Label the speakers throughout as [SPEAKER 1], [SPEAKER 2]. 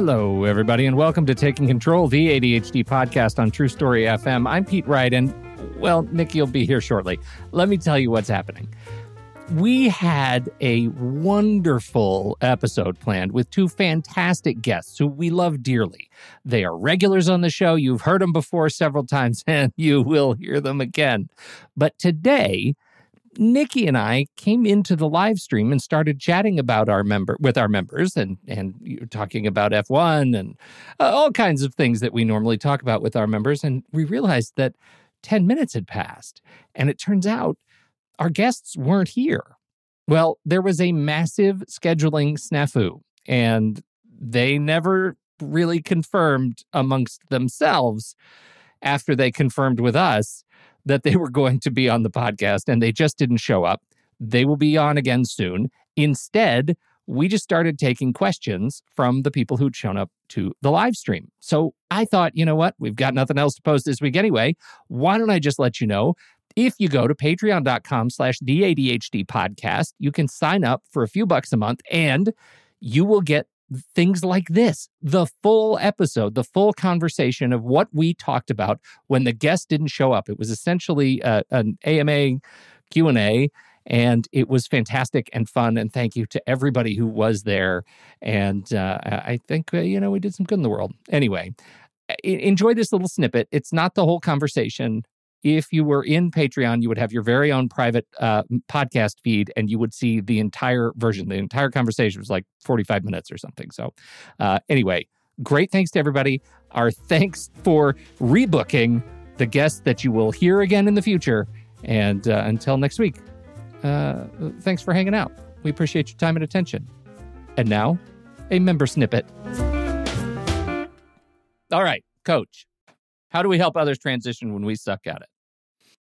[SPEAKER 1] Hello, everybody, and welcome to Taking Control, the ADHD podcast on TruStory FM. I'm Pete Wright, and well, Nikki will be here shortly. Let me tell you what's happening. We had a wonderful episode planned with two fantastic guests who we love dearly. They are regulars on the show. You've heard them before several times, and you will hear them again. But today, Nikki and I came into the live stream and started chatting about our member with our members and and talking about F1 and uh, all kinds of things that we normally talk about with our members and we realized that 10 minutes had passed and it turns out our guests weren't here. Well, there was a massive scheduling snafu and they never really confirmed amongst themselves after they confirmed with us that they were going to be on the podcast and they just didn't show up. They will be on again soon. Instead, we just started taking questions from the people who'd shown up to the live stream. So I thought, you know what? We've got nothing else to post this week anyway. Why don't I just let you know? If you go to patreon.com slash the ADHD podcast, you can sign up for a few bucks a month and you will get things like this the full episode the full conversation of what we talked about when the guest didn't show up. It was essentially uh, an ama q&a and it was fantastic and fun and thank you to everybody who was there. And uh, i think uh, you know we did some good in the world. Anyway enjoy this little snippet. It's not the whole conversation if you were in Patreon, you would have your very own private uh, podcast feed and you would see the entire version. The entire conversation was like 45 minutes or something. So, uh, anyway, great thanks to everybody. Our thanks for rebooking the guests that you will hear again in the future. And uh, until next week, uh, thanks for hanging out. We appreciate your time and attention. And now, a member snippet. All right, coach. How do we help others transition when we suck at it?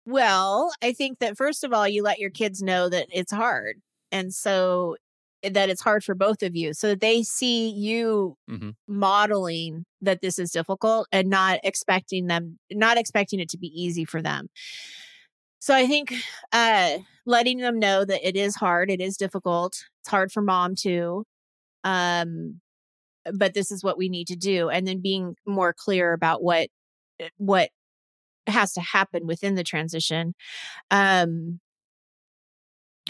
[SPEAKER 2] Well, I think that first of all, you let your kids know that it's hard. And so eh, that it's hard for both of you. So that they see you mm-hmm. modeling that this is difficult and not expecting them, not expecting it to be easy for them. So I think uh, letting them know that it is hard, it is difficult. It's hard for mom too. Um, but this is what we need to do. And then being more clear about what Eh, what has to happen within the transition. Um,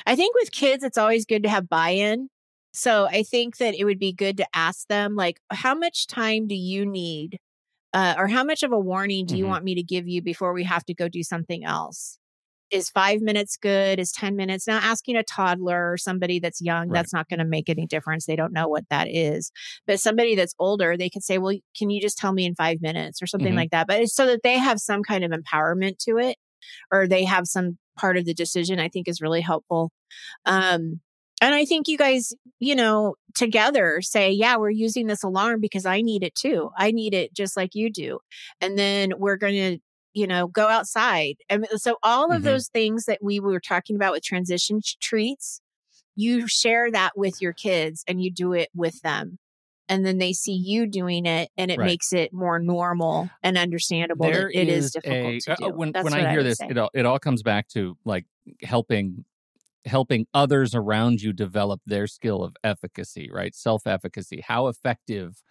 [SPEAKER 2] I think with kids, it's always good to have buy in. So I think that it would be good to ask them, like, how much time do you need? Uh, or how much of a warning do you mm-hmm. want me to give you before we have to go do something else? Is five minutes good? Is 10 minutes? Now, asking a toddler or somebody that's young, right. that's not going to make any difference. They don't know what that is. But somebody that's older, they could say, well, can you just tell me in five minutes or something mm-hmm. like that? But it's so that they have some kind of empowerment to it or they have some part of the decision, I think is really helpful. Um, and I think you guys, you know, together say, yeah, we're using this alarm because I need it too. I need it just like you do. And then we're going to you know, go outside. And so all of mm-hmm. those things that we were talking about with transition treats, you share that with your kids and you do it with them. And then they see you doing it and it right. makes it more normal and understandable there it is, is difficult a, to uh,
[SPEAKER 1] do. When, when I hear I this, it all, it all comes back to like helping helping others around you develop their skill of efficacy, right? Self efficacy. How effective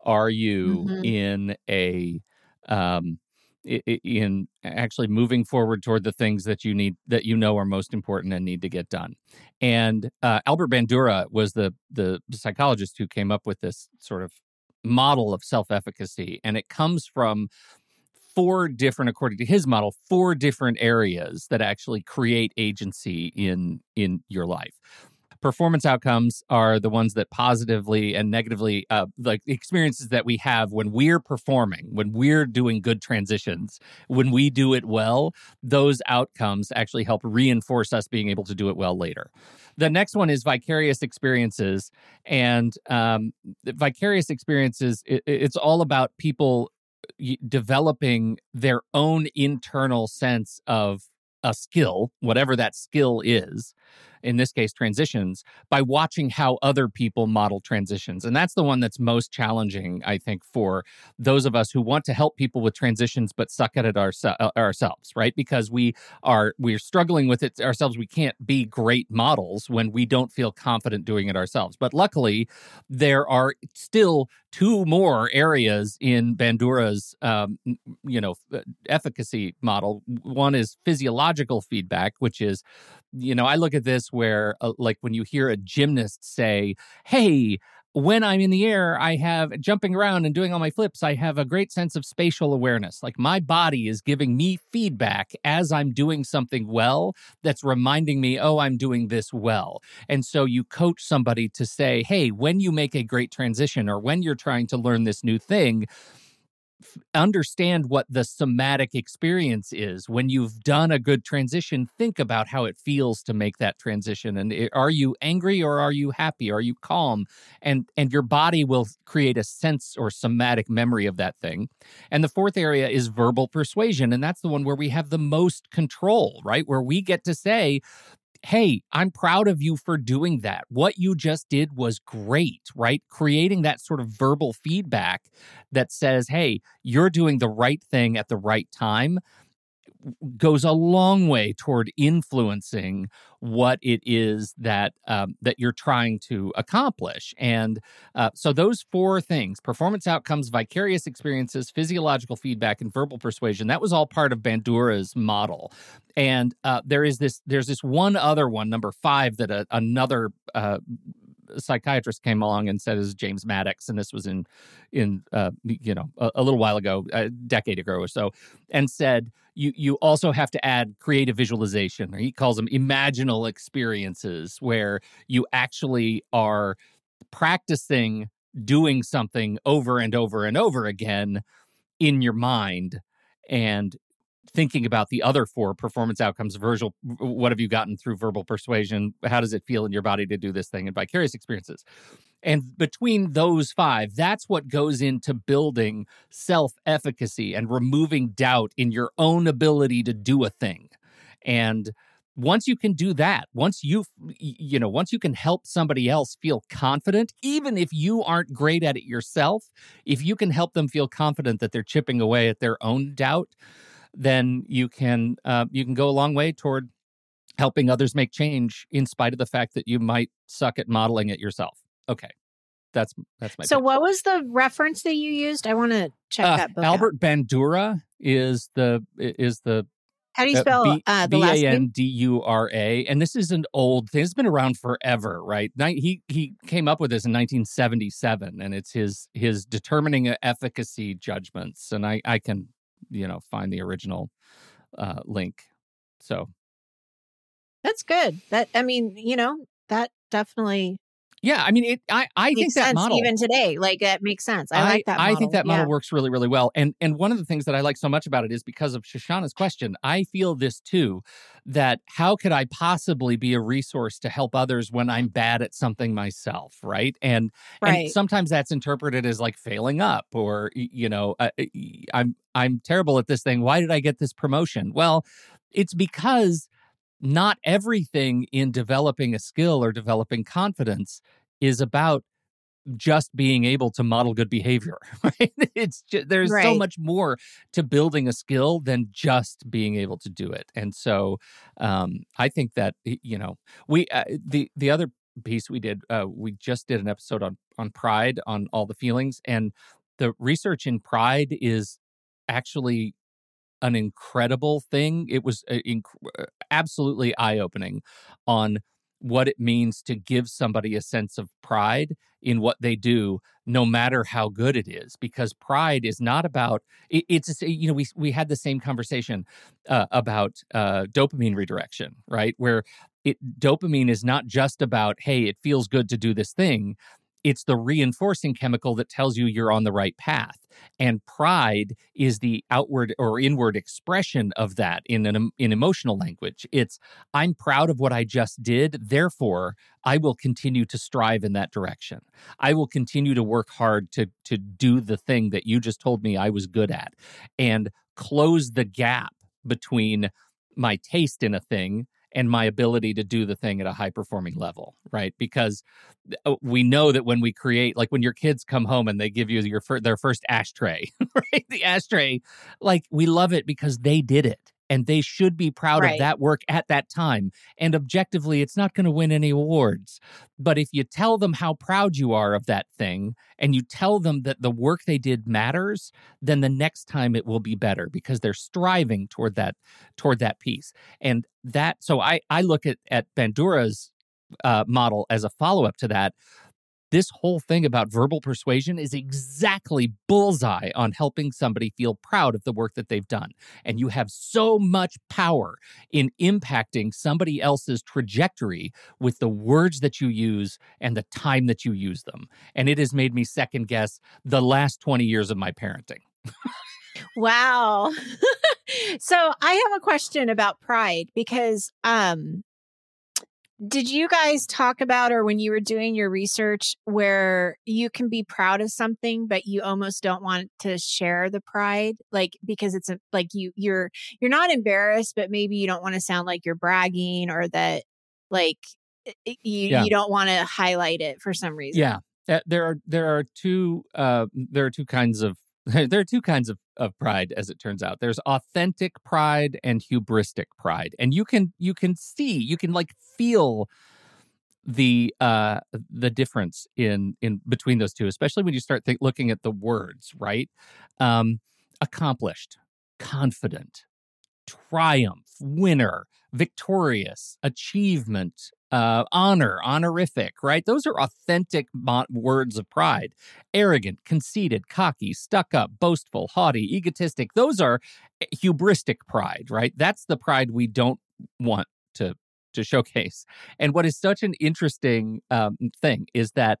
[SPEAKER 1] are you mm-hmm. in a um, in actually moving forward toward the things that you need that you know are most important and need to get done. And uh, Albert Bandura was the the psychologist who came up with this sort of model of self-efficacy, and it comes from four different according to his model four different areas that actually create agency in in your life performance outcomes are the ones that positively and negatively uh, like experiences that we have when we're performing when we're doing good transitions when we do it well those outcomes actually help reinforce us being able to do it well later. The next one is vicarious experiences and um, vicarious experiences it, it's all about people developing their own internal sense of a skill whatever that skill is in this case transitions, by watching how other people model transitions. And that's the one that's most challenging, I think, for those of us who want to help people with transitions but suck at it ourse- uh, ourselves, right? Because we are we're struggling with it ourselves. We can't be great models when we don't feel confident doing it ourselves. But luckily, there are still two more areas in Bandura's, um, you know, efficacy model. One is physiological feedback, which is, you know, I look at this where, uh, like, when you hear a gymnast say, "Hey," when I'm in the air, I have jumping around and doing all my flips, I have a great sense of spatial awareness. Like my body is giving me feedback as I'm doing something well that's reminding me, oh, I'm doing this well. And so you coach somebody to say, hey, when you make a great transition or when you're trying to learn this new thing, understand what the somatic experience is. When you've done a good transition think about how it feels to make that transition and are you angry or are you happy? Are you calm? And and your body will create a sense or somatic memory of that thing. And the fourth area is verbal persuasion and that's the one where we have the most control right? Where we get to say hey, I'm proud of you for doing that. What you just did was great, right? Creating that sort of verbal feedback that says, hey, you're doing the right thing at the right time goes a long way toward influencing what it is that um, that you're trying to accomplish. And uh, so those four things: performance outcomes, vicarious experiences, physiological feedback, and verbal persuasion. That was all part of Bandura's model. And uh, there is this there's this one other one, number five, that a, another uh, psychiatrist came along and said is James Maddux, and this was in in uh, you know a, a, little while ago, a decade ago or so, and said you you also have to add creative visualization, or he calls them imaginal experiences, where you actually are practicing doing something over and over and over again in your mind and thinking about the other four performance outcomes verbal what have you gotten through verbal persuasion? How does it feel in your body to do this thing and vicarious experiences? And between those five that's what goes into building self efficacy and removing doubt in your own ability to do a thing. And once you can do that once you you know once you can help somebody else feel confident even if you aren't great at it yourself if you can help them feel confident that they're chipping away at their own doubt then you can uh, you can go a long way toward helping others make change in spite of the fact that you might suck at modeling it yourself. Okay. That's that's my
[SPEAKER 2] So what was the reference that you used? I want to check uh, that book
[SPEAKER 1] Albert out. Bandura is the is the
[SPEAKER 2] how do you uh, spell uh, B- uh, the last
[SPEAKER 1] name? B A N D U R A. And this is an old thing. It's been around forever, right? He he came up with this in 1977, and it's his his determining efficacy judgments. And I I can you know find the original uh, link. So
[SPEAKER 2] that's good. That I mean, you know, that definitely
[SPEAKER 1] yeah, I mean, it. I I think that model
[SPEAKER 2] even today, like that makes sense. I, I like that. Model.
[SPEAKER 1] I think that model yeah. works really, really well. And and one of the things that I like so much about it is because of Shoshana's question. I feel this too, that how could I possibly be a resource to help others when I'm bad at something myself, right? And right. and sometimes that's interpreted as like failing up, or you know, uh, I'm I'm terrible at this thing. Why did I get this promotion? Well, it's because not everything in developing a skill or developing confidence is about just being able to model good behavior right it's just, there's right. so much more to building a skill than just being able to do it and so um, i think that you know we uh, the the other piece we did uh, we just did an episode on on pride on all the feelings and the research in pride is actually an incredible thing. It was uh, inc- uh, absolutely eye opening on what it means to give somebody a sense of pride in what they do no matter how good it is because pride is not about it, it's you know we we had the same conversation uh, about uh, dopamine redirection right where it dopamine is not just about hey it feels good to do this thing it's the reinforcing chemical that tells you you're on the right path. And pride is the outward or inward expression of that in an in emotional language. It's I'm proud of what I just did, therefore I will continue to strive in that direction. I will continue to work hard to to do the thing that you just told me I was good at and close the gap between my taste in a thing and my ability to do the thing at a high performing level, right? Because uh, we know that when we create, like when your kids come home and they give you your fir- their first ashtray, right? The ashtray, like we love it because they did it and they should be proud right. of that work at that time. And objectively, it's not going to win any awards. But if you tell them how proud you are of that thing and you tell them that the work they did matters, then the next time it will be better because they're striving toward that toward that piece. And that so I I look at at Bandura's uh, model as a follow up to that this whole thing about verbal persuasion is exactly bullseye on helping somebody feel proud of the work that they've done. And you have so much power in impacting somebody else's trajectory with the words that you use and the time that you use them. And it has made me second guess the last 20 years of my parenting.
[SPEAKER 2] wow. so I have a question about pride because um did you guys talk about, or when you were doing your research, where you can be proud of something, but you almost don't want to share the pride, like because it's a like you you're you're not embarrassed, but maybe you don't want to sound like you're bragging or that like you yeah. you don't want to highlight it for some reason.
[SPEAKER 1] Yeah, uh, there are there are two uh, there are two kinds of there are two kinds of, of pride as it turns out. There's authentic pride and hubristic pride and you can you can see you can like feel the uh the difference in in between those two especially when you start th- looking at the words right? Um accomplished confident triumph winner victorious achievement uh, honor, honorific, right? Those are authentic mo- words of pride. Arrogant, conceited, cocky, stuck up, boastful, haughty, egotistic. Those are eh, hubristic pride, right? That's the pride we don't want to to showcase. And what is such an interesting um, thing is that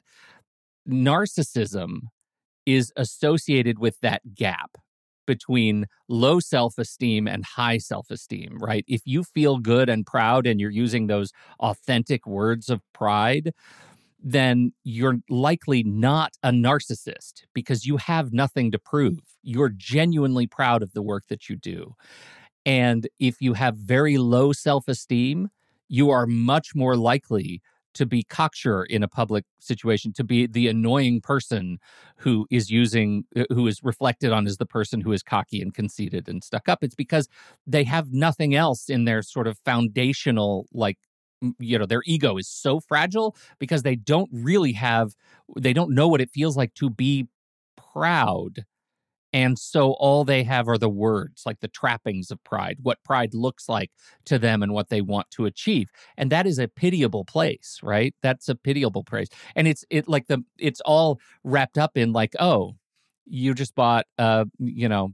[SPEAKER 1] narcissism is associated with that gap between low self esteem and high self esteem, right? If you feel good and proud and you're using those authentic words of pride, then you're likely not a narcissist because you have nothing to prove. You're genuinely proud of the work that you do. And if you have very low self esteem, you are much more likely to be cocksure in a public situation, to be the annoying person who is using, uh, who is reflected on as the person who is cocky and conceited and stuck up. It's because they have nothing else in their sort of foundational, like, you know, their ego is so fragile because they don't really have, they don't know what it feels like to be proud and so all they have are the words, like the trappings of pride, what pride looks like to them and what they want to achieve. And that is a pitiable place, right? That's a pitiable place. And it's it like the it's all wrapped up in like, oh, you just bought a, you know,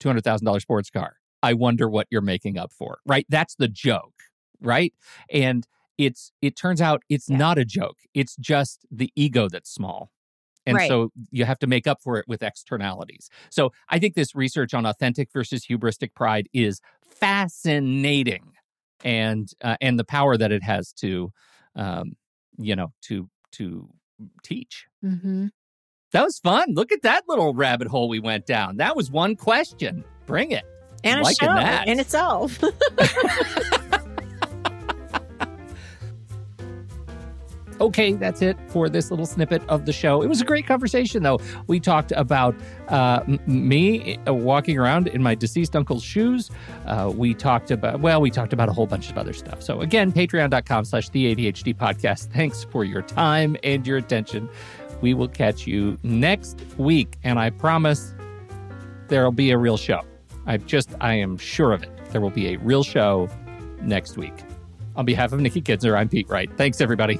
[SPEAKER 1] two hundred thousand dollar sports car. I wonder what you're making up for. Right? That's the joke, right? And it's it turns out it's yeah. not a joke. It's just the ego that's small and right. so you have to make up for it with externalities. So I think this research on authentic versus hubristic pride is fascinating, and uh, and the power that it has to, um, you know, to to teach. Mm-hmm. That was fun. Look at that little rabbit hole we went down. That was one question. Bring it.
[SPEAKER 2] And I'm a show that. in itself.
[SPEAKER 1] Okay, that's it for this little snippet of the show. It was a great conversation, though. We talked about uh, m- me uh, walking around in my deceased uncle's shoes. Uh, we talked about, well, we talked about a whole bunch of other stuff. So, again, patreon.com slash the ADHD podcast. Thanks for your time and your attention. We will catch you next week. And I promise there'll be a real show. I just, I am sure of it. There will be a real show next week. On behalf of Nikki Kinzer, I'm Pete Wright. Thanks, everybody.